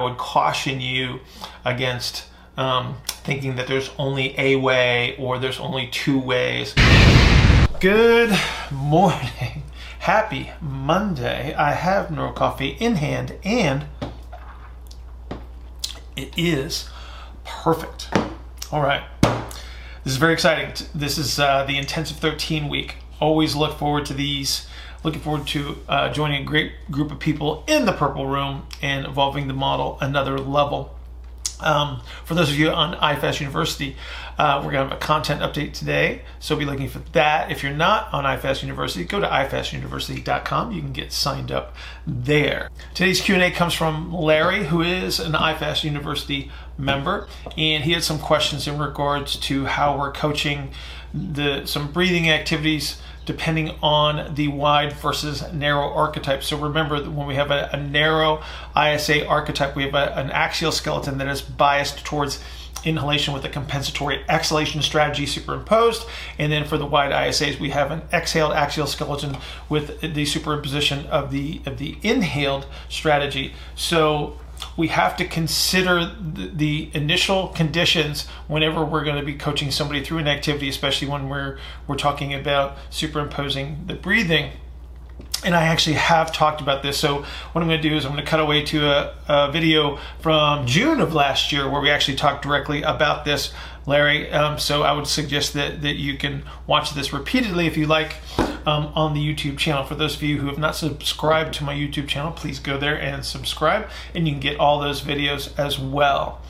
I would caution you against um, thinking that there's only a way or there's only two ways. Good morning. Happy Monday. I have Neuro Coffee in hand and it is perfect. All right. This is very exciting. This is uh, the intensive 13 week. Always look forward to these. Looking forward to uh, joining a great group of people in the Purple Room and evolving the model another level. Um, for those of you on iFast University, uh, we're going to have a content update today, so be looking for that. If you're not on iFast University, go to ifastuniversity.com. You can get signed up there. Today's Q&A comes from Larry, who is an iFast University member, and he had some questions in regards to how we're coaching the some breathing activities depending on the wide versus narrow archetype. So remember that when we have a, a narrow ISA archetype, we have a, an axial skeleton that is biased towards inhalation with a compensatory exhalation strategy superimposed. And then for the wide ISAs, we have an exhaled axial skeleton with the superimposition of the of the inhaled strategy. So we have to consider the, the, initial conditions whenever we're going to be coaching somebody through an activity, especially when we're we're talking about superimposing the breathing. And I actually have talked about this. So what I'm going to do is I'm going to cut away to a, a video from June of last year where we actually talked directly about this, Larry. Um, so I would suggest that that you can watch this repeatedly if you like um, on the YouTube channel. For those of you who have not subscribed to my YouTube channel, please go there and subscribe, and you can get all those videos as well.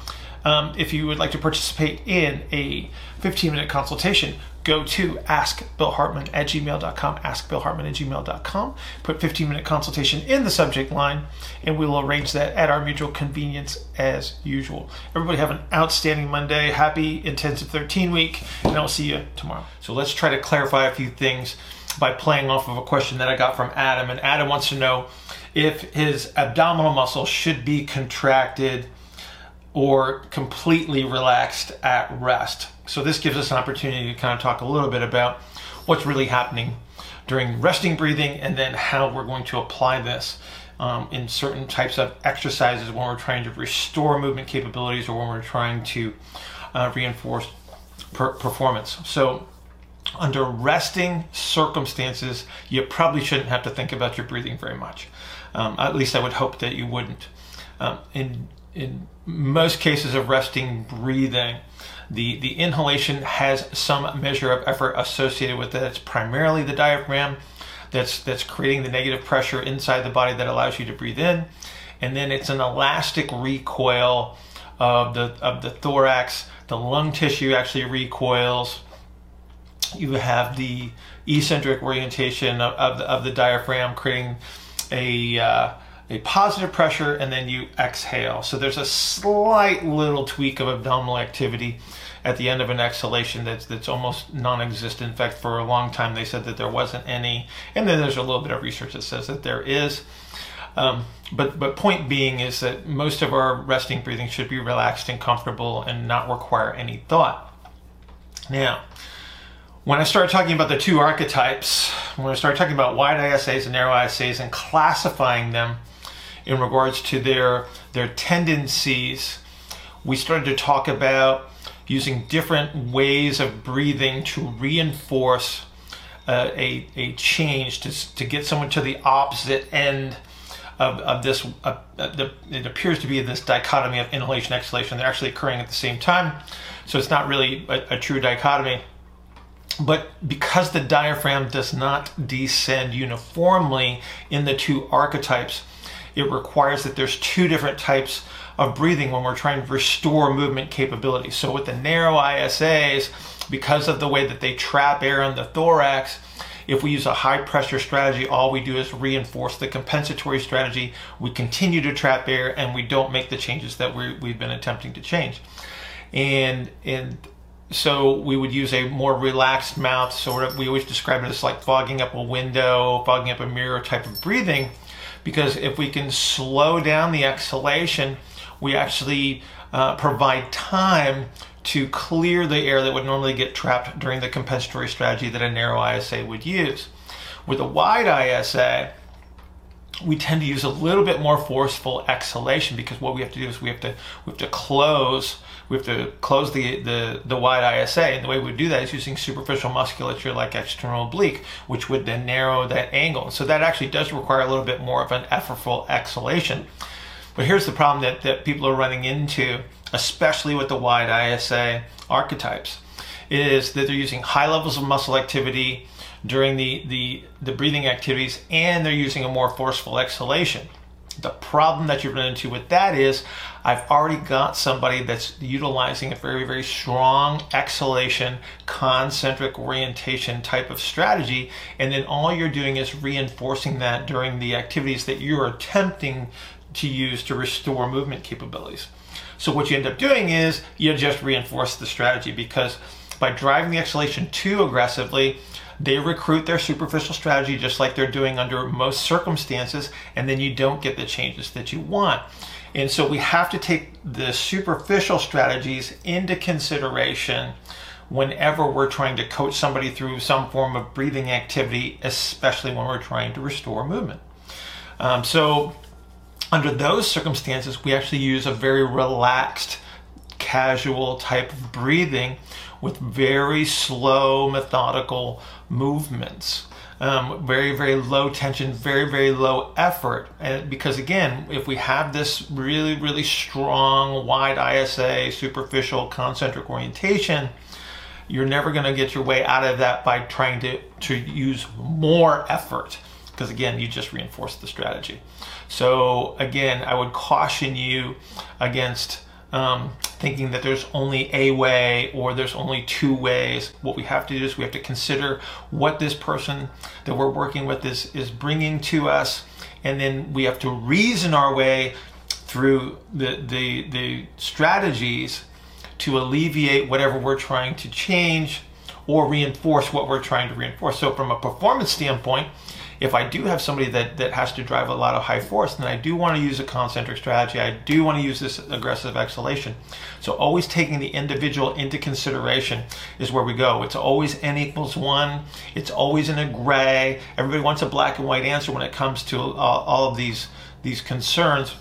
Um, if you would like to participate in a 15 minute consultation, go to askbillhartman at gmail.com, askbillhartman at gmail.com. Put 15 minute consultation in the subject line, and we will arrange that at our mutual convenience as usual. Everybody have an outstanding Monday. Happy intensive 13 week, and I'll see you tomorrow. So let's try to clarify a few things by playing off of a question that I got from Adam. And Adam wants to know if his abdominal muscle should be contracted or completely relaxed at rest. So this gives us an opportunity to kind of talk a little bit about what's really happening during resting breathing and then how we're going to apply this um, in certain types of exercises when we're trying to restore movement capabilities or when we're trying to uh, reinforce per- performance. So under resting circumstances, you probably shouldn't have to think about your breathing very much. Um, at least I would hope that you wouldn't. Um, in in most cases of resting breathing, the, the inhalation has some measure of effort associated with it. It's primarily the diaphragm that's that's creating the negative pressure inside the body that allows you to breathe in, and then it's an elastic recoil of the of the thorax. The lung tissue actually recoils you have the eccentric orientation of, of, the, of the diaphragm creating a, uh, a positive pressure and then you exhale. So there's a slight little tweak of abdominal activity at the end of an exhalation that's that's almost non-existent. In fact, for a long time they said that there wasn't any, and then there's a little bit of research that says that there is. Um, but but point being is that most of our resting breathing should be relaxed and comfortable and not require any thought. Now, when I started talking about the two archetypes, when I started talking about wide ISAs and narrow ISAs and classifying them in regards to their their tendencies, we started to talk about using different ways of breathing to reinforce uh, a, a change to, to get someone to the opposite end of, of this. Uh, the, it appears to be this dichotomy of inhalation exhalation. They're actually occurring at the same time, so it's not really a, a true dichotomy. But because the diaphragm does not descend uniformly in the two archetypes, it requires that there's two different types of breathing when we're trying to restore movement capability. So with the narrow ISAs, because of the way that they trap air in the thorax, if we use a high pressure strategy, all we do is reinforce the compensatory strategy. We continue to trap air and we don't make the changes that we have been attempting to change. And, and so we would use a more relaxed mouth. Sort of we always describe it as like fogging up a window fogging up a mirror type of breathing. Because if we can slow down the exhalation we actually uh, provide time to clear the air that would normally get trapped during the compensatory strategy that a narrow ISA would use. With a wide ISA we tend to use a little bit more forceful exhalation because what we have to do is we have to we have to close we have to close the the, the wide ISA and the way we do that is using superficial musculature like external oblique which would then narrow that angle. So that actually does require a little bit more of an effortful exhalation. But here's the problem that, that people are running into especially with the wide ISA archetypes is that they're using high levels of muscle activity during the, the, the breathing activities and they're using a more forceful exhalation. The problem that you run into with that is I've already got somebody that's utilizing a very, very strong exhalation, concentric orientation type of strategy. And then all you're doing is reinforcing that during the activities that you're attempting to use to restore movement capabilities. So what you end up doing is you just reinforce the strategy because by driving the exhalation too aggressively, they recruit their superficial strategy just like they're doing under most circumstances, and then you don't get the changes that you want. And so we have to take the superficial strategies into consideration whenever we're trying to coach somebody through some form of breathing activity, especially when we're trying to restore movement. Um, so, under those circumstances, we actually use a very relaxed, casual type of breathing with very slow, methodical movements. Um, very, very low tension, very, very low effort. And because again, if we have this really, really strong, wide ISA, superficial, concentric orientation, you're never going to get your way out of that by trying to, to use more effort. Because again, you just reinforce the strategy. So again, I would caution you against um, thinking that there's only a way or there's only two ways. What we have to do is we have to consider what this person that we're working with is, is bringing to us, and then we have to reason our way through the, the, the strategies to alleviate whatever we're trying to change or reinforce what we're trying to reinforce. So, from a performance standpoint, if I do have somebody that, that has to drive a lot of high force, then I do want to use a concentric strategy. I do want to use this aggressive exhalation. So always taking the individual into consideration is where we go. It's always n equals one. It's always in a gray. Everybody wants a black and white answer when it comes to all, all of these, these concerns.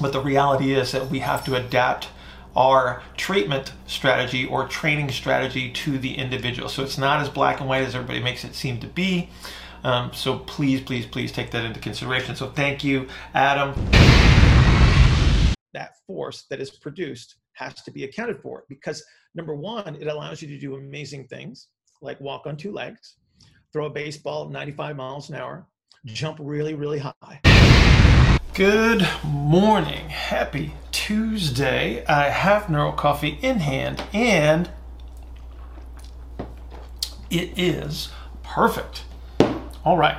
But the reality is that we have to adapt our treatment strategy or training strategy to the individual. So it's not as black and white as everybody makes it seem to be. Um, so please, please, please take that into consideration. So thank you, Adam. That force that is produced has to be accounted for because number one, it allows you to do amazing things like walk on two legs, throw a baseball 95 miles an hour, jump really, really high. Good morning. Happy Tuesday. I have Neuro Coffee in hand and it is perfect. All right,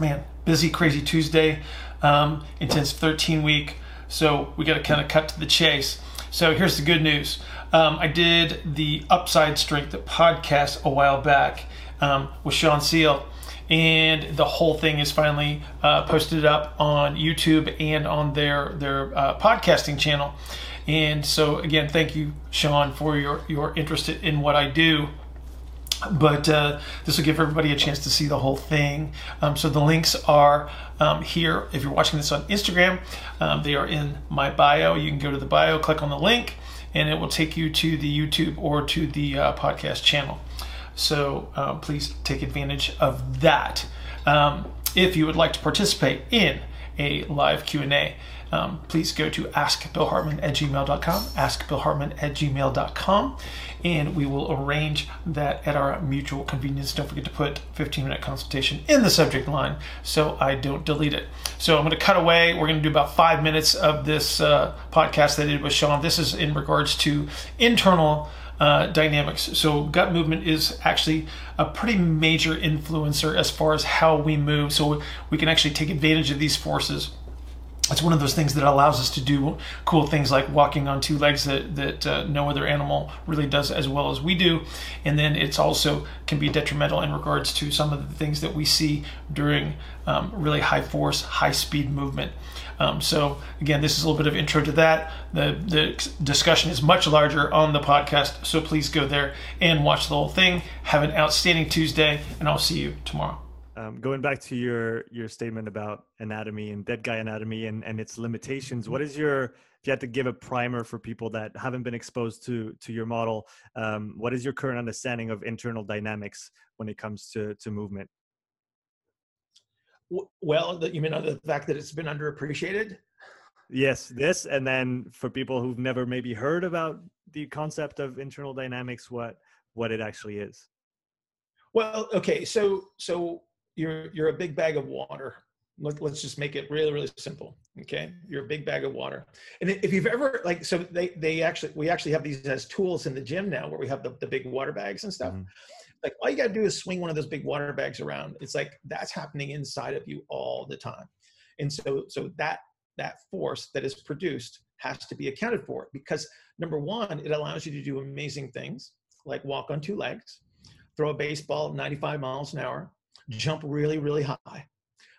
man, busy, crazy Tuesday, um, intense 13 week. So we got to kind of cut to the chase. So here's the good news. Um, I did the Upside Strength podcast a while back um, with Sean Seal, and the whole thing is finally uh, posted up on YouTube and on their their uh, podcasting channel. And so again, thank you, Sean, for your your interest in what I do but uh, this will give everybody a chance to see the whole thing. Um, so the links are um, here. If you're watching this on Instagram, um, they are in my bio. You can go to the bio, click on the link, and it will take you to the YouTube or to the uh, podcast channel. So uh, please take advantage of that. Um, if you would like to participate in a live Q&A, um, please go to askbillhartman at gmail.com, askbillhartman at gmail.com, and we will arrange that at our mutual convenience. Don't forget to put 15 minute consultation in the subject line so I don't delete it. So I'm going to cut away. We're going to do about five minutes of this uh, podcast that I did with Sean. This is in regards to internal. Uh, dynamics. So, gut movement is actually a pretty major influencer as far as how we move. So, we can actually take advantage of these forces it's one of those things that allows us to do cool things like walking on two legs that, that uh, no other animal really does as well as we do. And then it's also can be detrimental in regards to some of the things that we see during um, really high force, high speed movement. Um, so again, this is a little bit of intro to that. The, the discussion is much larger on the podcast, so please go there and watch the whole thing. Have an outstanding Tuesday, and I'll see you tomorrow. Um, going back to your your statement about anatomy and dead guy anatomy and and its limitations what is your if you had to give a primer for people that haven't been exposed to to your model um, what is your current understanding of internal dynamics when it comes to to movement? Well you mean the fact that it's been underappreciated? Yes this and then for people who've never maybe heard about the concept of internal dynamics what what it actually is. Well okay so so you're you're a big bag of water. Let, us just make it really really simple. Okay, you're a big bag of water, and if you've ever like, so they they actually we actually have these as tools in the gym now where we have the, the big water bags and stuff. Mm-hmm. Like all you got to do is swing one of those big water bags around. It's like that's happening inside of you all the time, and so so that that force that is produced has to be accounted for because number one, it allows you to do amazing things like walk on two legs, throw a baseball 95 miles an hour, jump really, really high.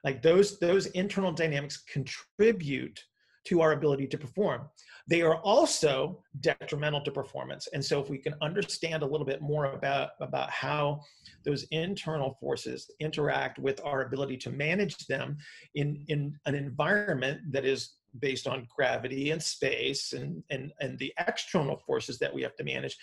Like those, those internal dynamics contribute to our ability to perform. They are also detrimental to performance. And so if we can understand a little bit more about, about how those internal forces interact with our ability to manage them in, in an environment that is based on gravity and space and, and, and the external forces that we have to manage,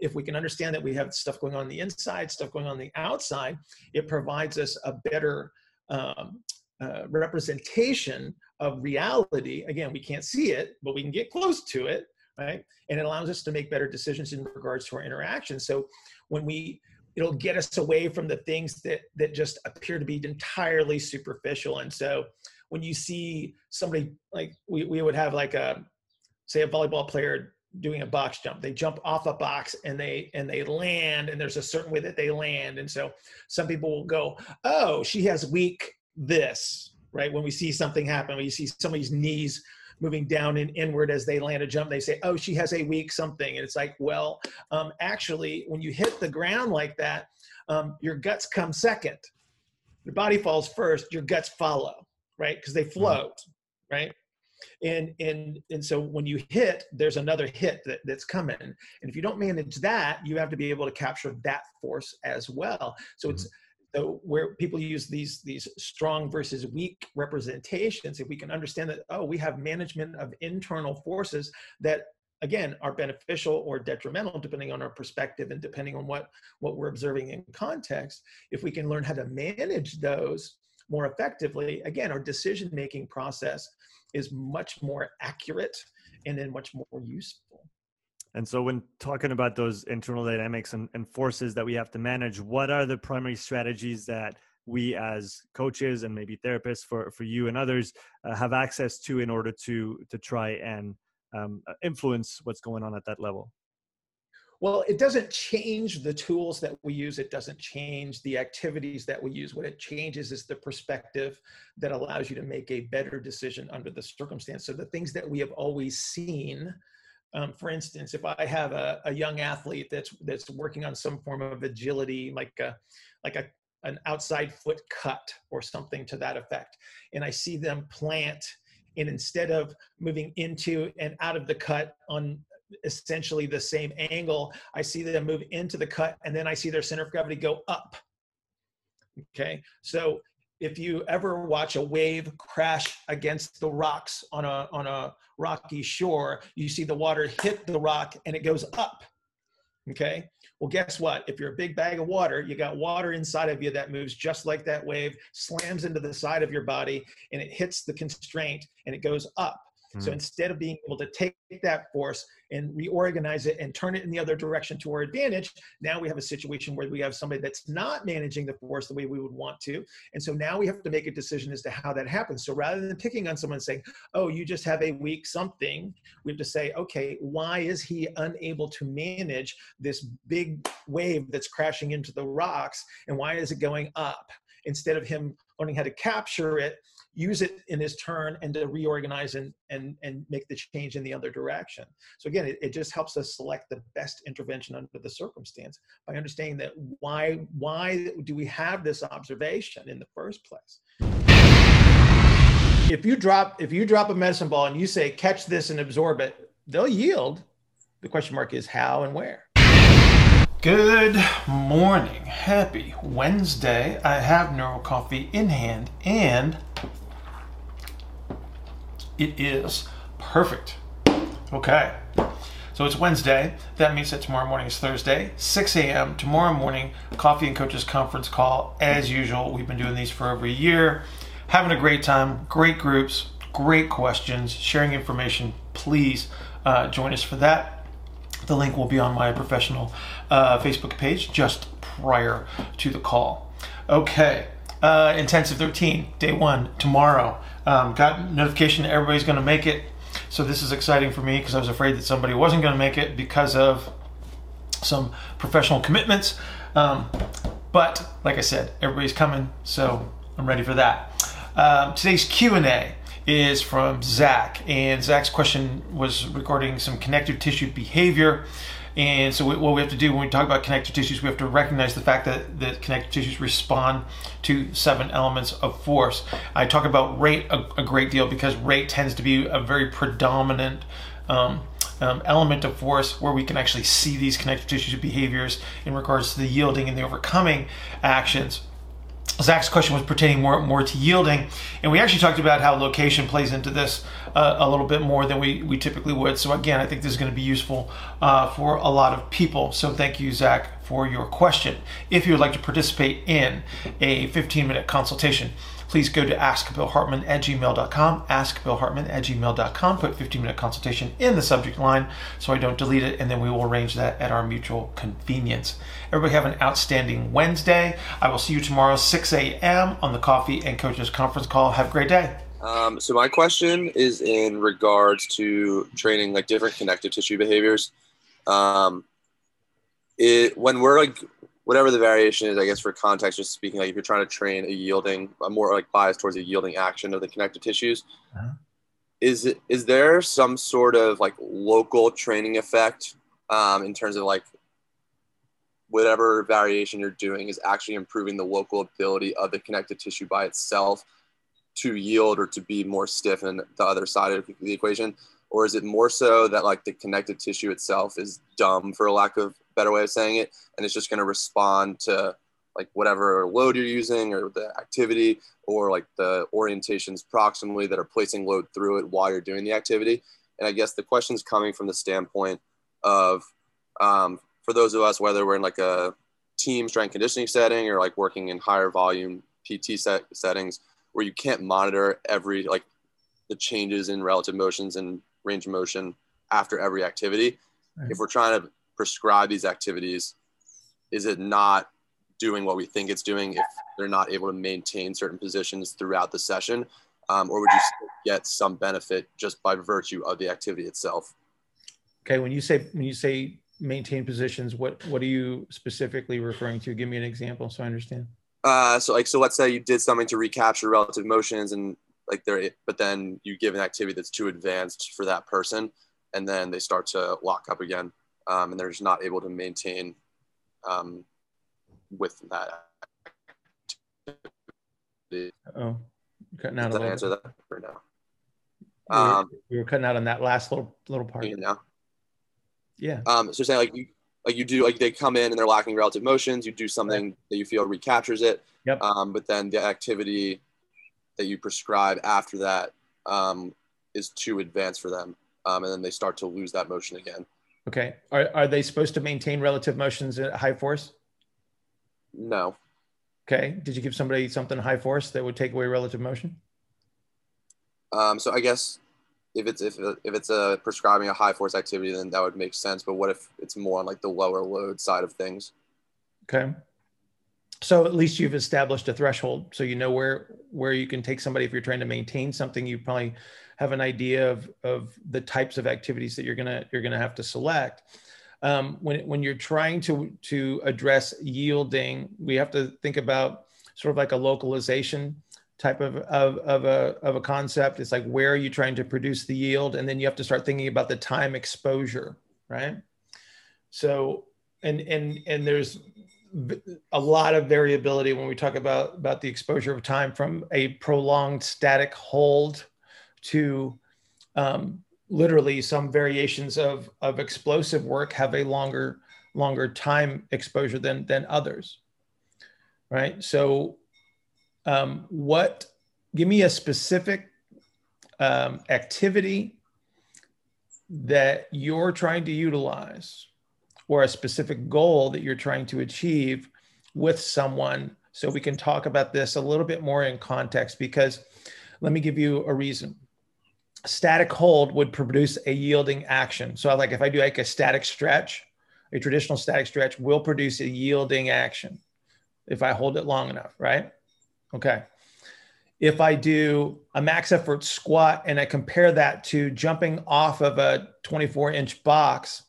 if we can understand that we have stuff going on the inside, stuff going on the outside, it provides us a better um, uh, representation of reality. Again, we can't see it, but we can get close to it, right? And it allows us to make better decisions in regards to our interaction. So when we it'll get us away from the things that that just appear to be entirely superficial. And so when you see somebody like we, we would have like a say a volleyball player doing a box jump. They jump off a box and they and they land and there's a certain way that they land. And so some people will go oh she has weak this right? When we see something happen when you see somebody's knees moving down and inward as they land a jump they say oh she has a weak something. And it's like well um, actually when you hit the ground like that um, your guts come second. Your body falls first your guts follow right? Because they mm-hmm. float right and and and so when you hit there's another hit that, that's coming and if you don't manage that you have to be able to capture that force as well so it's mm-hmm. so where people use these these strong versus weak representations if we can understand that oh we have management of internal forces that again are beneficial or detrimental depending on our perspective and depending on what what we're observing in context if we can learn how to manage those more effectively again our decision making process is much more accurate and then much more useful. And so, when talking about those internal dynamics and, and, forces that we have to manage, what are the primary strategies that we as coaches and maybe therapists for, for you and others uh, have access to in order to to try and um, influence what's going on at that level? Well, it doesn't change the tools that we use. It doesn't change the activities that we use. What it changes is the perspective that allows you to make a better decision under the circumstance. So the things that we have always seen, um, for instance, if I have a, a young athlete that's that's working on some form of agility, like a like a an outside foot cut or something to that effect, and I see them plant and instead of moving into and out of the cut on essentially the same angle. I see them move into the cut and then I see their center of gravity go up. Okay, so if you ever watch a wave crash against the rocks on a on a rocky shore, you see the water hit the rock and it goes up. Okay. Well, guess what? If you're a big bag of water, you got water inside of you that moves just like that wave, slams into the side of your body, and it hits the constraint and it goes up. Mm-hmm. So instead of being able to take that force and reorganize it and turn it in the other direction to our advantage, now we have a situation where we have somebody that's not managing the force the way we would want to. And so now we have to make a decision as to how that happens. So rather than picking on someone and saying, oh, you just have a weak something, we have to say, okay, why is he unable to manage this big wave that's crashing into the rocks? And why is it going up? Instead of him learning how to capture it use it in his turn and to reorganize and and and make the change in the other direction so again it, it just helps us select the best intervention under the circumstance by understanding that why why do we have this observation in the first place if you drop if you drop a medicine ball and you say catch this and absorb it they'll yield the question mark is how and where Good morning. Happy Wednesday. I have Neuro Coffee in hand and it is perfect. Okay. So it's Wednesday. That means that tomorrow morning is Thursday, 6 a.m. Tomorrow morning, Coffee and Coaches Conference call. As usual, we've been doing these for over a year. Having a great time, great groups, great questions, sharing information. Please uh, join us for that. The link will be on my professional uh, Facebook page just prior to the call. Okay, uh, intensive 13, day one, tomorrow. Um, got notification that everybody's going to make it. So this is exciting for me because I was afraid that somebody wasn't going to make it because of some professional commitments. Um, but like I said, everybody's coming, so I'm ready for that. Um, today's Q&A is from Zach, and Zach's question was regarding some connective tissue behavior. And so, what we have to do when we talk about connective tissues, we have to recognize the fact that the connective tissues respond to seven elements of force. I talk about rate a, a great deal because rate tends to be a very predominant um, um, element of force where we can actually see these connective tissue behaviors in regards to the yielding and the overcoming actions. Zach's question was pertaining more more to yielding, and we actually talked about how location plays into this uh, a little bit more than we, we typically would. So again, I think this is going to be useful uh, for a lot of people. So thank you, Zach, for your question. If you would like to participate in a 15 minute consultation, please go to askbillhartman at gmail.com, askbillhartman at gmail.com, put 15 minute consultation in the subject line so I don't delete it, and then we will arrange that at our mutual convenience. Everybody have an outstanding Wednesday. I will see you tomorrow, 6 a.m. on the Coffee and Coaches conference call. Have a great day. Um, so my question is in regards to training like different connective tissue behaviors. Um, it when we're like whatever the variation is, I guess for context, just speaking, like if you're trying to train a yielding, a more like bias towards a yielding action of the connective tissues, uh-huh. is it, is there some sort of like local training effect um, in terms of like whatever variation you're doing is actually improving the local ability of the connective tissue by itself to yield or to be more stiff in the other side of the equation? Or is it more so that like the connective tissue itself is dumb for a lack of better way of saying it, and it's just going to respond to like whatever load you're using or the activity or like the orientations proximally that are placing load through it while you're doing the activity. And I guess the question is coming from the standpoint of um, for those of us, whether we're in like a team strength conditioning setting or like working in higher volume PT set settings where you can't monitor every like the changes in relative motions and range of motion after every activity. Right. If we're trying to prescribe these activities, is it not doing what we think it's doing if they're not able to maintain certain positions throughout the session? Um, or would you get some benefit just by virtue of the activity itself? Okay, when you say when you say maintain positions, what what are you specifically referring to? Give me an example so I understand. Uh, so like so, let's say you did something to recapture relative motions and like there, but then you give an activity that's too advanced for that person, and then they start to lock up again um, and they're just not able to maintain um, with that. Oh, cutting out. Does that answer that for now? We were, um, we were cutting out on that last little little part. You know. Yeah. Um, so saying like you like you do like they come in and they're lacking relative motions. You do something right. that you feel recaptures it. Yep. Um, but then the activity that you prescribe after that um, is too advanced for them, um, and then they start to lose that motion again. Okay. Are, are they supposed to maintain relative motions at high force? No. Okay. Did you give somebody something high force that would take away relative motion? Um, so I guess if it's if, if it's a prescribing a high force activity, then that would make sense. But what if it's more on like the lower load side of things? Okay. So at least you've established a threshold, so you know where where you can take somebody if you're trying to maintain something. You probably have an idea of, of the types of activities that you're gonna you're gonna have to select. Um, when when you're trying to to address yielding, we have to think about sort of like a localization type of, of, of, a, of a concept. It's like, where are you trying to produce the yield? And then you have to start thinking about the time exposure, right? So, and, and, and there's a lot of variability when we talk about, about the exposure of time from a prolonged static hold to um, literally some variations of, of explosive work have a longer longer time exposure than than others right? So um, what give me a specific um, activity that you're trying to utilize or a specific goal that you're trying to achieve with someone. So we can talk about this a little bit more in context because let me give you a reason static hold would produce a yielding action. So like if i do like a static stretch a traditional static stretch will produce a yielding action if i hold it long enough right? Okay. If I do a max effort squat and I compare that to jumping off of a 24 inch box,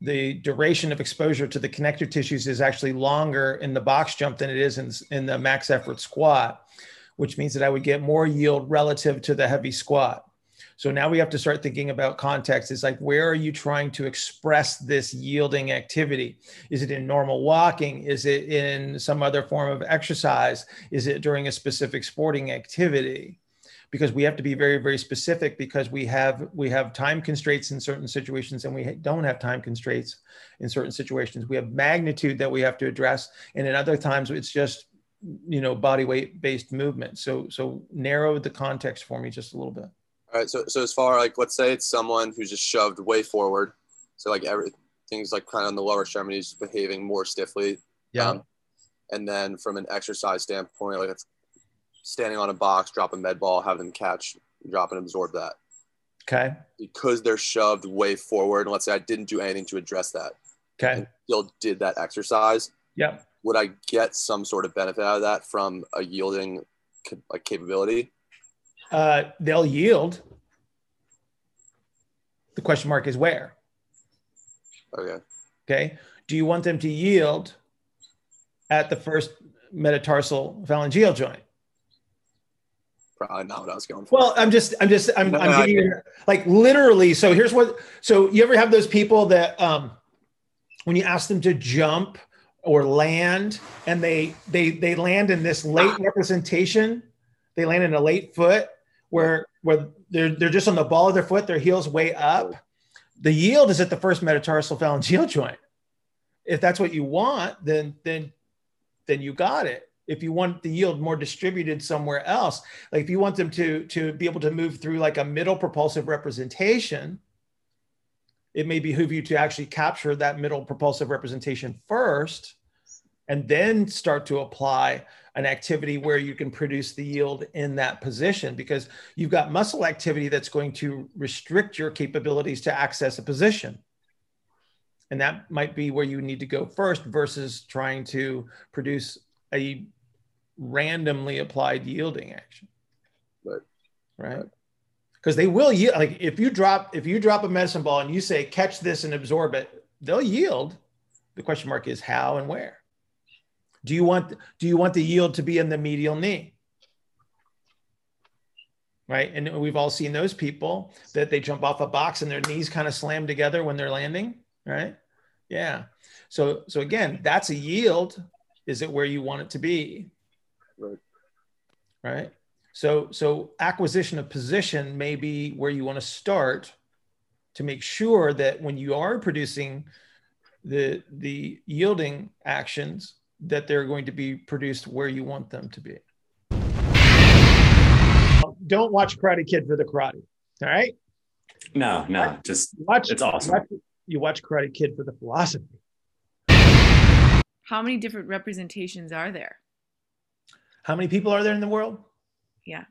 the duration of exposure to the connective tissues is actually longer in the box jump than it is in, in the max effort squat, which means that I would get more yield relative to the heavy squat. So now we have to start thinking about context. Is like, where are you trying to express this yielding activity? Is it in normal walking? Is it in some other form of exercise? Is it during a specific sporting activity? Because we have to be very, very specific because we have we have time constraints in certain situations and we don't have time constraints in certain situations. We have magnitude that we have to address, and in other times it's just you know body weight based movement. So so narrow the context for me just a little bit. All right. So, so as far like, let's say it's someone who's just shoved way forward. So like everything's like kind of on the lower extremities, behaving more stiffly. Yeah. Um, and then from an exercise standpoint, like it's standing on a box, drop a med ball, have them catch, drop and absorb that. Okay. Because they're shoved way forward. And let's say I didn't do anything to address that. Okay. Still did that exercise. Yep. Would I get some sort of benefit out of that from a yielding like capability? Uh, they'll yield. The question mark is where. Okay. Okay. Do you want them to yield at the first metatarsal phalangeal joint? Probably not what I was going for. Well, I'm just, I'm just, I'm, no, I'm giving you like literally. So here's what. So you ever have those people that, um, when you ask them to jump or land, and they they they land in this late representation, they land in a late foot, where where they're they're just on the ball of their foot, their heels way up. The yield is at the first metatarsal phalangeal joint. If that's what you want, then then then you got it. If you want the yield more distributed somewhere else, like if you want them to to be able to move through like a middle propulsive representation, it may behoove you to actually capture that middle propulsive representation first and then start to apply an activity where you can produce the yield in that position because you've got muscle activity that's going to restrict your capabilities to access a position. And that might be where you need to go first versus trying to produce a randomly applied yielding action. Right. Right. Because they will yield. Like if you drop if you drop a medicine ball and you say catch this and absorb it, they'll yield. The question mark is how and where. Do you want do you want the yield to be in the medial knee? Right. And we've all seen those people that they jump off a box and their knees kind of slam together when they're landing. Right. Yeah. So so again, that's a yield. Is it where you want it to be? Right. Right. So so acquisition of position may be where you want to start to make sure that when you are producing the the yielding actions that they're going to be produced where you want them to be. Don't watch Karate Kid for the karate. All right. No, no, just watch. It's awesome. Watch, you watch Karate Kid for the philosophy. How many different representations are there? How many people are there in the world? Yeah.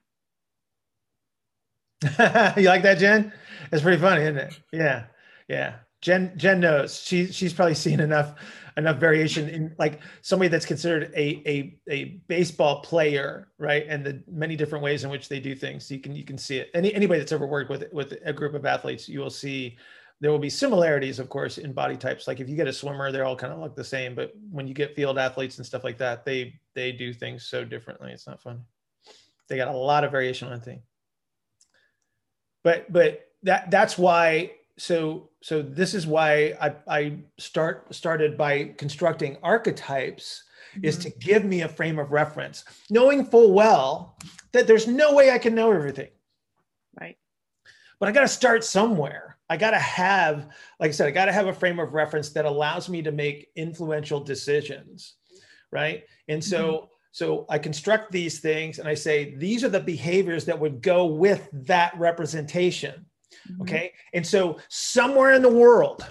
you like that, Jen? It's pretty funny, isn't it? Yeah, yeah. Jen Jen knows. She she's probably seen enough enough variation in like somebody that's considered a a a baseball player, right? And the many different ways in which they do things. You can you can see it. Any anybody that's ever worked with with a group of athletes, you will see there will be similarities, of course, in body types. Like if you get a swimmer, they're all kind of look the same. But when you get field athletes and stuff like that, they they do things so differently. It's not fun. They got a lot of variation on thing. But but that that's why so so this is why I, I start started by constructing archetypes mm-hmm. is to give me a frame of reference, knowing full well that there's no way I can know everything. Right. But I got to start somewhere. I got to have, like I said, I got to have a frame of reference that allows me to make influential decisions, right? And so, Mhm. so I construct these things, and I say these are the behaviors that would go with that representation. Mhm. Okay. And so somewhere in the world,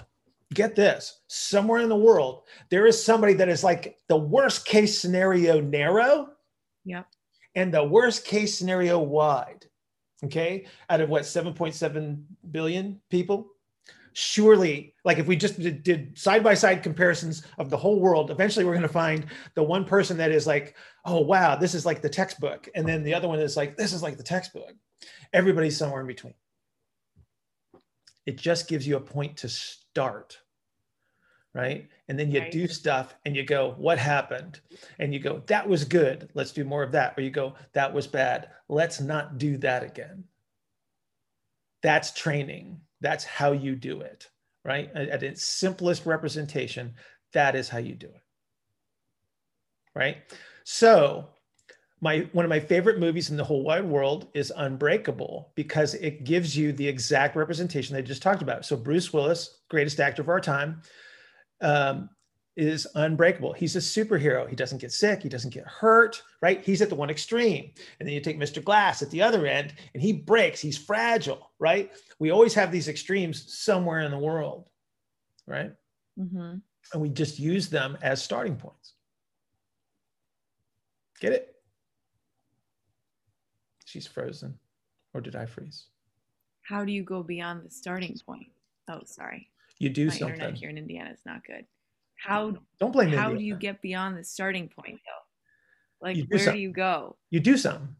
get this, somewhere in the world, there is somebody that is like the worst case scenario narrow Yep. and the worst case scenario wide. Okay. Out of what, 7.7 billion people? Surely, like if we just did side by side comparisons of the whole world, eventually we're going to find the one person that is like, oh, wow, this is like the textbook. And then the other one is like, this is like the textbook. Everybody's somewhere in between it just gives you a point to start right? And then you Right. do stuff and you go what happened? And you go that was good. Let's do more of that. Or you go that was bad. Let's not do that again. That's training. That's how you do it right? At, at its simplest representation that is how you do it right? So my one of my favorite movies in the whole wide world is Unbreakable because it gives you the exact representation they just talked about. So Bruce Willis, greatest actor of our time, um, is unbreakable. He's a superhero. He doesn't get sick. He doesn't get hurt. Right? He's at the one extreme, and then you take Mr. Glass at the other end, and he breaks. He's fragile. Right? We always have these extremes somewhere in the world. Right? Mhm. And we just use them as starting points. Get it? She's frozen. Or did I freeze? How do you go beyond the starting point? Oh, sorry. You do My something. internet here in Indiana is not good. How Don't blame how India. do you get beyond the starting point though? Like do where do you go? You do something.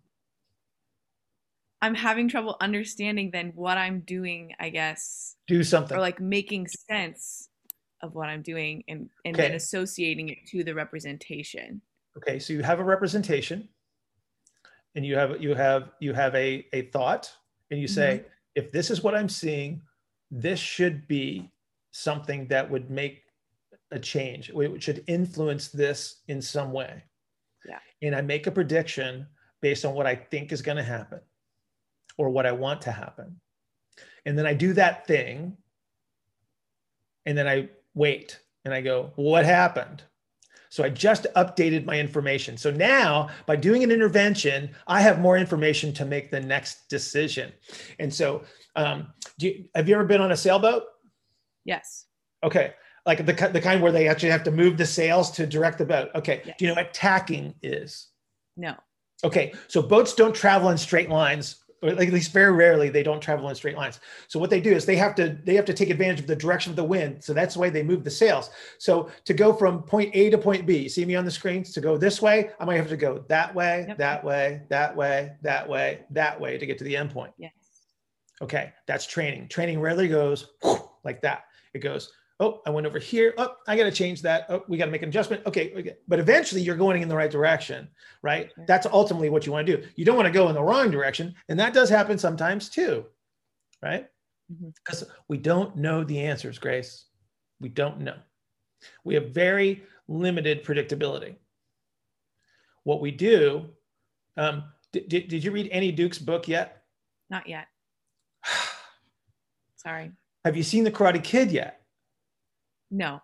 I'm having trouble understanding then what I'm doing, I guess, Do something. or like making sense of what I'm doing and and then associating it to the representation. okay, so you have a representation, and you have you have you have a a thought, and you say, mm-hmm. if this is what I'm seeing, this should be something that would make a change. It should influence this in some way. Yeah. And I make a prediction based on what I think is going to happen or what I want to happen. And then I do that thing. And then I wait and I go, what happened? So I just updated my information. So now by doing an intervention, I have more information to make the next decision. And so, um, do you, have you ever been on a sailboat? Yes. Okay. Like the, the kind where they actually have to move the sails to direct the boat. Okay. Yes. Do you know what tacking is? No. Okay, so boats don't travel in straight lines, or at least very rarely they don't travel in straight lines. So what they do is they have to they have to take advantage of the direction of the wind. So that's the way they move the sails. So to go from point A to point B, you see me on the screens to go this way, I might have to go that way, Yep. that way, that way, that way, that way to get to the end point. Yes. Okay, that's training. Training rarely goes like that. It goes, oh, I went over here. Oh, I got to change that. Oh, we got to make an adjustment. Okay, okay. But eventually you're going in the right direction, right? That's ultimately what you want to do. You don't want to go in the wrong direction. And that does happen sometimes too, right? Because we don't know the answers, Grace. We don't know. We have very limited predictability. What we do, um, did, did, did you read Annie Duke's book yet? Not yet. Sorry. Have you seen The Karate Kid yet? No.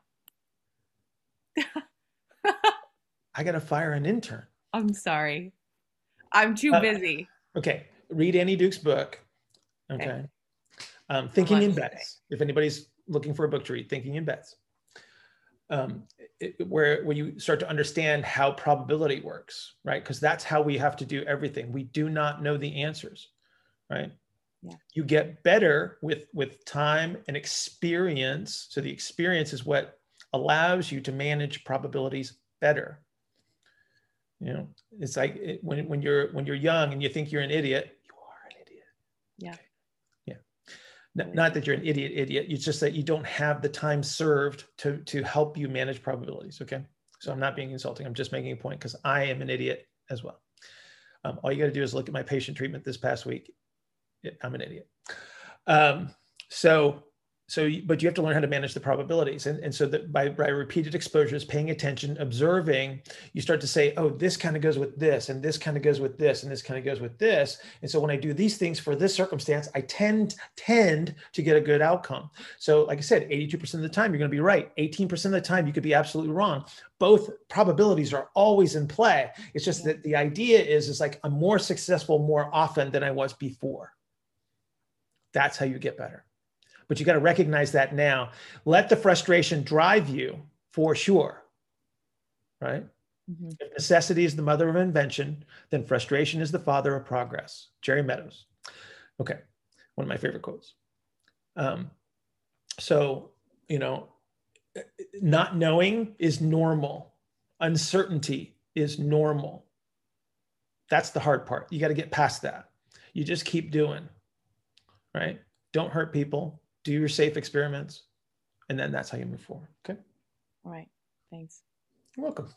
I got to fire an intern. I'm sorry. I'm too Uh, busy. Okay, read Annie Duke's book. Okay. Okay. Um, Thinking in Bets. If anybody's looking for a book to read, Thinking in Bets. Um, it- where where you start to understand how probability works, right? Because that's how we have to do everything. We do not know the answers, right? Yeah. You get better with with time and experience. So the experience is what allows you to manage probabilities better. You know, it's like it, when when you're when you're young and you think you're an idiot, you are an idiot. Yeah. Yeah. Not that you're an idiot, idiot. It's just that you don't have the time served to to help you manage probabilities. Okay. So I'm not being insulting. I'm just making a point because I am an idiot as well. Um, all you got to do is look at my patient treatment this past week. I'm an idiot. Um, so so but you have to learn how to manage the probabilities. And, and so that by, by repeated exposures paying attention observing you start to say oh this kind of goes with this and this kind of goes with this and this kind of goes with this. And so when i do these things for this circumstance i tend tend to get a good outcome. So like i said 82% of the time you're going to be right. 18% of the time you could be absolutely wrong. Both probabilities are always in play. It's just that the idea is is like i'm more successful more often than i was before that's how you get better but you got to recognize that now. Let the frustration drive you for sure. Right? Mhm. If necessity is the mother of invention, then frustration is the father of progress. Jerry Meadows. Okay. One of my favorite quotes. Um, so, you know, not knowing is normal, uncertainty is normal. That's the hard part. You got to get past that. You just keep doing, right? Don't hurt people, do your safe experiments, and then that's how you move forward. Okay. All right. Thanks. You're welcome.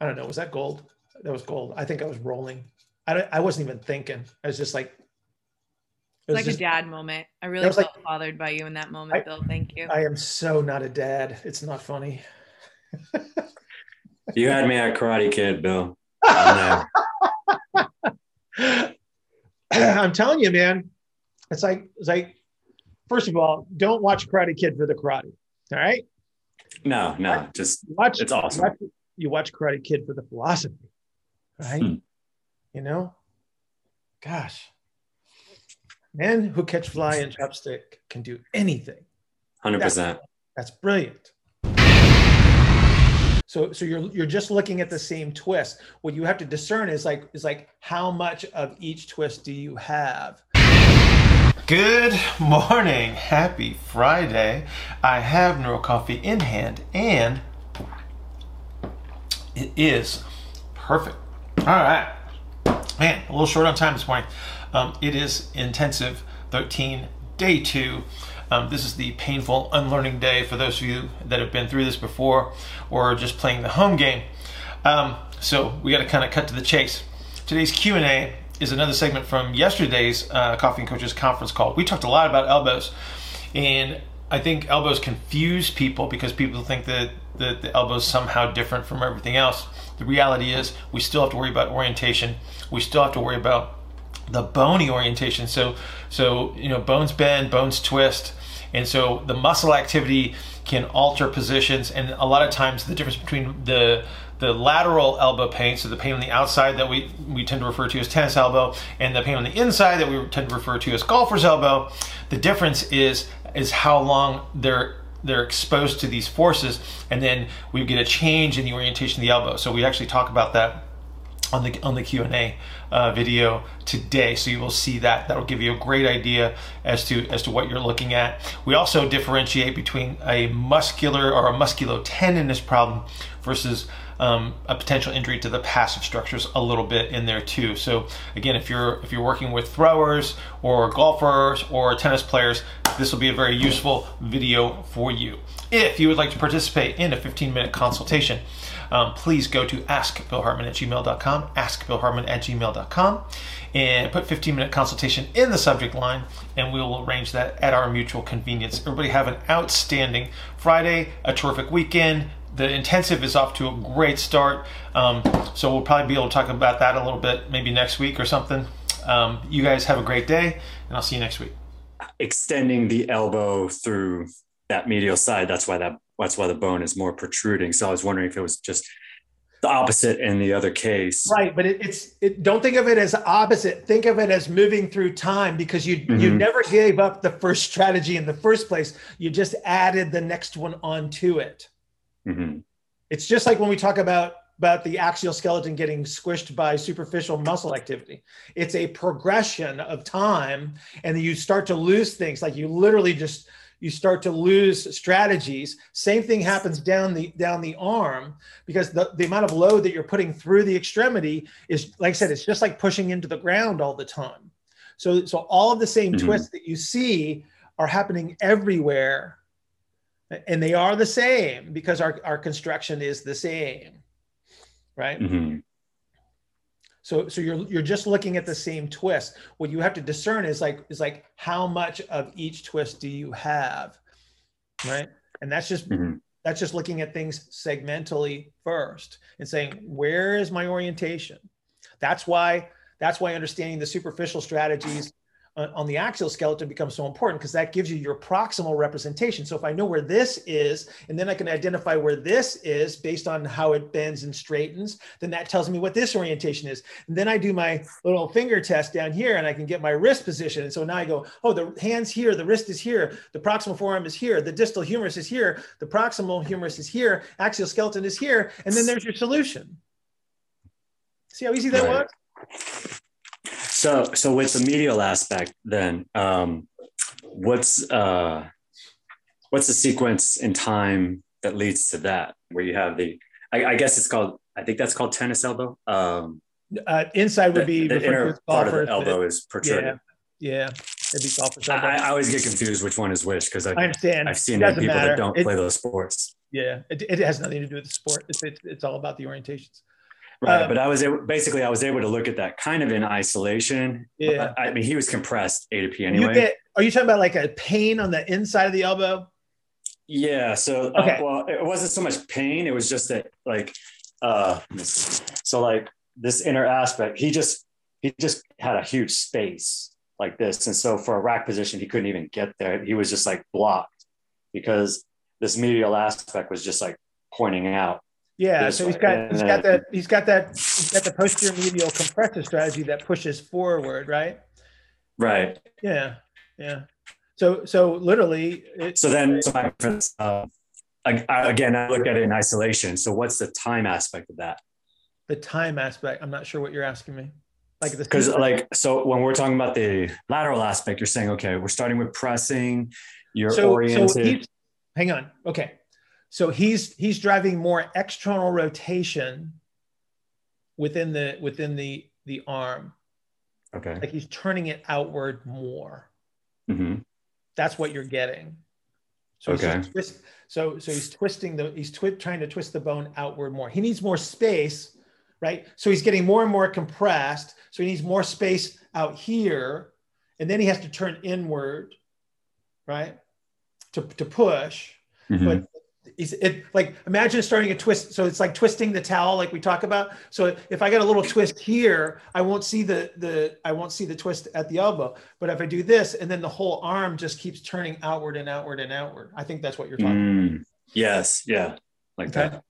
I don't know. Was that gold? That was gold. I think I was rolling. I, don't, I wasn't even thinking. I was just like, it was like just- a dad moment. I really was like- felt bothered by you in that moment, I- Bill. Thank you. I am so not a dad. It's not funny. You had me at Karate Kid, Bill. I'm telling you, man. It's like it's like. First of all, don't watch Karate Kid for the karate. All right, No, no, just watch. It's awesome. watch- you watch Karate Kid for the philosophy, right? Hmm. You know, gosh, men who catch fly and chopstick can do anything. hundred percent. That's brilliant. So, so you're you're just looking at the same twist. What you have to discern is like is like how much of each twist do you have? Good morning, happy Friday. I have Neuro Coffee in hand, and it is perfect. All right, man, a little short on time this morning. Um, it is intensive 13, day two. Um, this is the painful unlearning day for those of you that have been through this before or just playing the home game. Um, so we got to kind of cut to the chase. Today's Q&A is another segment from yesterday's uh, Coffee and Coaches conference call. We talked a lot about elbows, and I think elbows confuse people because people think that, that the elbow is somehow different from everything else. The reality is we still have to worry about orientation. We still have to worry about the bony orientation. So, so you know, bones bend, bones twist, and so the muscle activity can alter positions. And a lot of times, the difference between the the lateral elbow pain, so the pain on the outside that we we tend to refer to as tennis elbow, and the pain on the inside that we tend to refer to as golfer's elbow, the difference is is how long they're they're exposed to these forces, and then we get a change in the orientation of the elbow. So we actually talk about that on the on the Q and A uh, video today. So you will see that. That will give you a great idea as to as to what you're looking at. We also differentiate between a muscular or a musculotendinous problem versus um, a potential injury to the passive structures a little bit in there too. So again, if you're if you're working with throwers or golfers or tennis players, this will be a very useful video for you. If you would like to participate in a 15 minute consultation, um, please go to askbillhartman at gmail.com, askbillhartman at gmail.com, and put 15 minute consultation in the subject line, and we will arrange that at our mutual convenience. Everybody have an outstanding Friday, a terrific weekend. The intensive is off to a great start, um, so we'll probably be able to talk about that a little bit maybe next week or something. Um, you guys have a great day, and I'll see you next week. extending the elbow through that medial side. That's why that that's why the bone is more protruding. So I was wondering if it was just the opposite in the other case. Right, but it, it's it, don't think of it as opposite. Think of it as moving through time because you you Mhm. never gave up the first strategy in the first place. You just added the next one onto it. Mhm. It's just like when we talk about about the axial skeleton getting squished by superficial muscle activity. It's a progression of time, and you start to lose things. Like you literally just you start to lose strategies. Same thing happens down the down the arm because the, the amount of load that you're putting through the extremity is like I said, it's just like pushing into the ground all the time. So so all of the same Mhm. twists that you see are happening everywhere and they are the same because our, our construction is the same right Mhm. So so you're you're just looking at the same twist. What you have to discern is like is like how much of each twist do you have, right? And that's just Mhm. that's just looking at things segmentally first and saying where is my orientation. That's why that's why understanding the superficial strategies on on the axial skeleton becomes so important because that gives you your proximal representation. So if I know where this is, and then I can identify where this is based on how it bends and straightens, then that tells me what this orientation is. And then I do my little finger test down here and I can get my wrist position. And so now I go, oh, the hand's here, the wrist is here, the proximal forearm is here, the distal humerus is here, the proximal humerus is here, axial skeleton is here, and then there's your solution. See how easy that Right. was? So, so with the medial aspect, then um, what's uh, what's the sequence in time that leads to that, where you have the, I, I guess it's called, I think that's called tennis elbow. Um, Uh, inside would be the, the inner part of the elbow is protruding. Yeah, it'd be golfer's I, elbow. I always get confused which one is which because I I, understand. I've seen It it in doesn't people matter. that don't It- play those sports. Yeah, it, it has nothing to do with the sport. It's, it's, it's all about the orientations. Right, Um, but I was able, basically I was able to look at that kind of in isolation. Yeah. I mean, he was compressed A to P You anyway. get, are you talking about like a pain on the inside of the elbow? Yeah. So, uh, Okay. well, it wasn't so much pain. It was just that, like, uh, so like this inner aspect, he just, he just had a huge space like this. And so for a rack position, he couldn't even get there. He was just like blocked because this medial aspect was just like pointing out. Yeah, so he's got he's got that he's got that he's got the posterior medial compressor strategy that pushes forward, right? Right. Yeah, yeah. So so literally, it, So then, so my reference, uh, I, I- again, I look at it in isolation. So what's the time aspect of that? the time aspect. I'm not sure what you're asking me. Like Because like, so when we're talking about the lateral aspect, you're saying, okay, we're starting with pressing, you're so, oriented. So hang on. Okay. So he's he's driving more external rotation within the within the the arm. okay. Like he's turning it outward more. hmm That's what you're getting. So he's Okay. just twist, so so he's twisting the he's twi- trying to twist the bone outward more. He needs more space, right? So he's getting more and more compressed. So he needs more space out here, and then he has to turn inward, right? To to push. Mhm. But it's it like imagine starting a twist. So it's like twisting the towel, like we talk about. So if I got a little twist here, I won't see the the I won't see the twist at the elbow. But if I do this, and then the whole arm just keeps turning outward and outward and outward. I think that's what you're talking. Mm, yes. Yeah. Like Okay. that.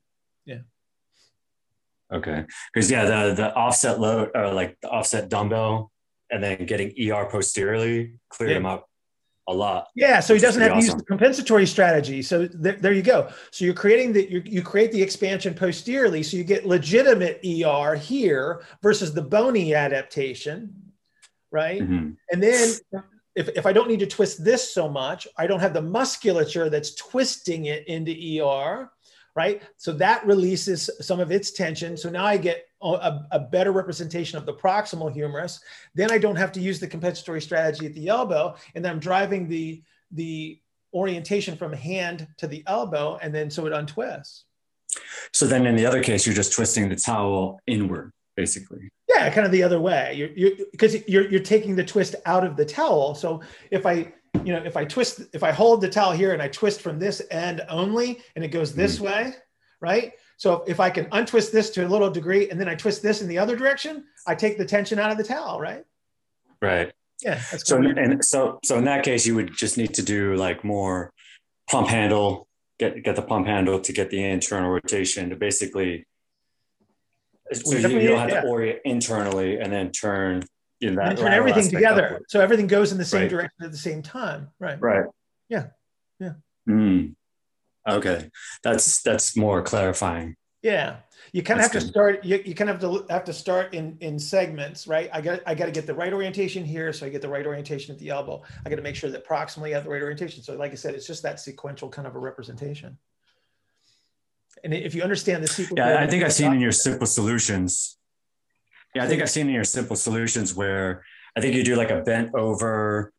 Yeah. Okay. Because yeah, the the offset load or like the offset dumbbell and then getting ER posteriorly cleared Yeah. him up a lot. Yeah, so he doesn't have pretty to use the compensatory strategy. So there, there you go. So you're creating the you, you create the expansion posteriorly, so you get legitimate ER here versus the bony adaptation, right? Mhm. And then if, if I don't need to twist this so much, I don't have the musculature that's twisting it into ER, right? So that releases some of its tension. So now I get a, a better representation of the proximal humerus. Then I don't have to use the compensatory strategy at the elbow, and then I'm driving the the orientation from hand to the elbow, and then so it untwists. So then in the other case, you're just twisting the towel inward, basically. Yeah, kind of the other way. You're you because you're you're taking the twist out of the towel. So if I you know if I twist if I hold the towel here and I twist from this end only and it goes this mm-hmm. way, right? So if I can untwist this to a little degree and then I twist this in the other direction, I take the tension out of the towel, right? Right. Yeah. That's So kind of- and so so in that case, you would just need to do like more pump handle, get get the pump handle to get the internal rotation to basically. So you, you don't have Yeah. to orient internally and then turn in that and turn everything together. upward. So everything goes in the same Right. direction at the same time, right? Right. Yeah. Yeah. Mm. Okay, that's that's more clarifying. Yeah, you kind of have That's to start. You, you kind of have to have to start in in segments, right? I got I got to get the right orientation here, so I get the right orientation at the elbow. I got to make sure that proximally I have the right orientation. So, like I said, it's just that sequential kind of a representation. And if you understand the sequence, Yeah, I think I've seen in your simple solutions. Yeah, I think I've seen in your simple solutions where I think you do like a bent over,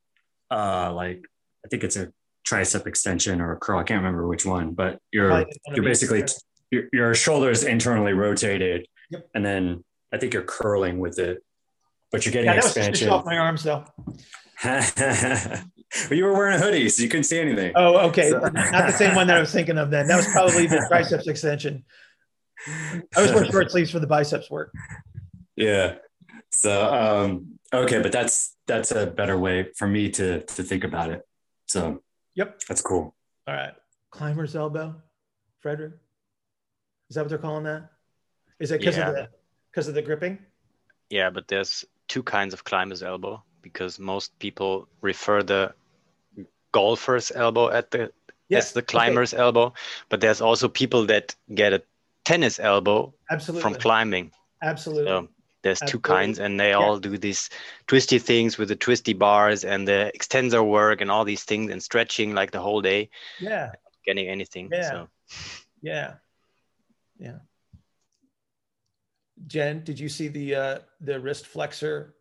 uh, like I think it's a tricep extension or a curl. I can't remember which one, but you're you're basically your, your shoulders internally rotated, Yep. and then I think you're curling with it, but you're getting Yeah, that was just expansion. off my arms though. but you were wearing a hoodie, so you couldn't see anything. Oh, okay. So- Not the same one that I was thinking of then. That was probably the triceps extension. I was wearing short sleeves for the biceps work. Yeah. So um, okay, but that's that's a better way for me to to think about it. So Yep. that's cool. All right. Climber's elbow, Frederick. Is that what they're calling that? Is it because Yeah. of the because of the gripping? Yeah, but there's two kinds of climber's elbow because most people refer the golfer's elbow at the Yes. as the okay, climber's elbow, but there's also people that get a tennis elbow Absolutely. from climbing. Absolutely. So there's two Absolutely. kinds, and they Yeah. all do these twisty things with the twisty bars and the extensor work and all these things and stretching like the whole day, yeah. getting anything. Yeah. So Yeah. Yeah. Jen, did you see the uh, the wrist flexor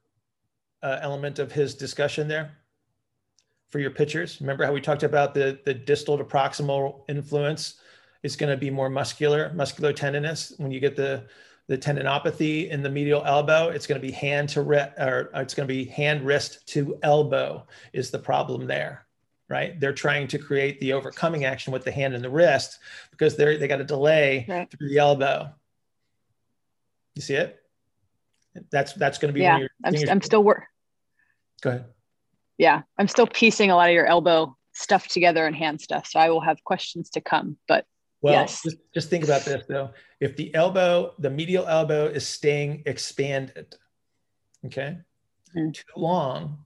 uh, element of his discussion there for your pictures? Remember how we talked about the the distal to proximal influence is going to be more muscular, muscular tendinous. When you get the the tendinopathy in the medial elbow, it's going to be hand to wrist, or it's going to be hand wrist to elbow is the problem there right? They're trying to create the overcoming action with the hand and the wrist because they're they got a delay Right. through the elbow. You see it? That's that's going to be yeah, I'm, I'm still work. Go ahead. Yeah, I'm still piecing a lot of your elbow stuff together and hand stuff. So I will have questions to come. But Well, Yes. just, just think about this though. If the elbow, the medial elbow is staying expanded, okay, Mm. too long,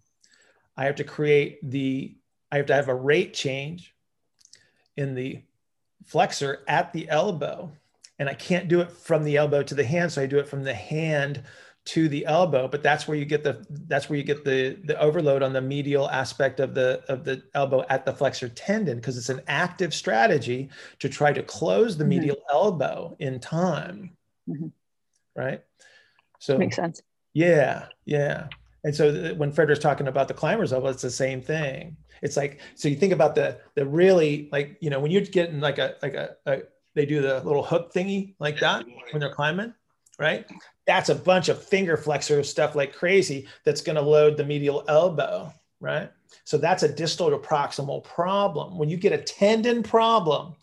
I have to create the, I have to have a rate change in the flexor at the elbow. And I can't do it from the elbow to the hand. So I do it from the hand to the elbow, but that's where you get the that's where you get the the overload on the medial aspect of the of the elbow at the flexor tendon because it's an active strategy to try to close the Mhm. medial elbow in time. Mhm. Right? So makes sense. yeah, yeah. And so th- when Frederick's talking about the climber's elbow, it's the same thing. It's like so you think about the the really like you know when you're getting like a like a, a they do the little hook thingy like that when they're climbing, right? That's a bunch of finger flexor stuff like crazy that's going to load the medial elbow, right? So that's a distal to proximal problem. When you get a tendon problem,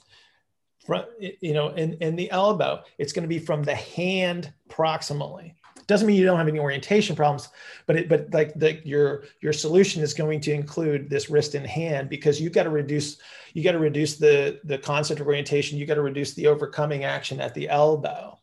you know in, in the elbow, it's going to be from the hand proximally doesn't mean you don't have any orientation problems but it but like the your your solution is going to include this wrist and hand because you've got to reduce you got to reduce the the concept of orientation you got to reduce the overcoming action at the elbow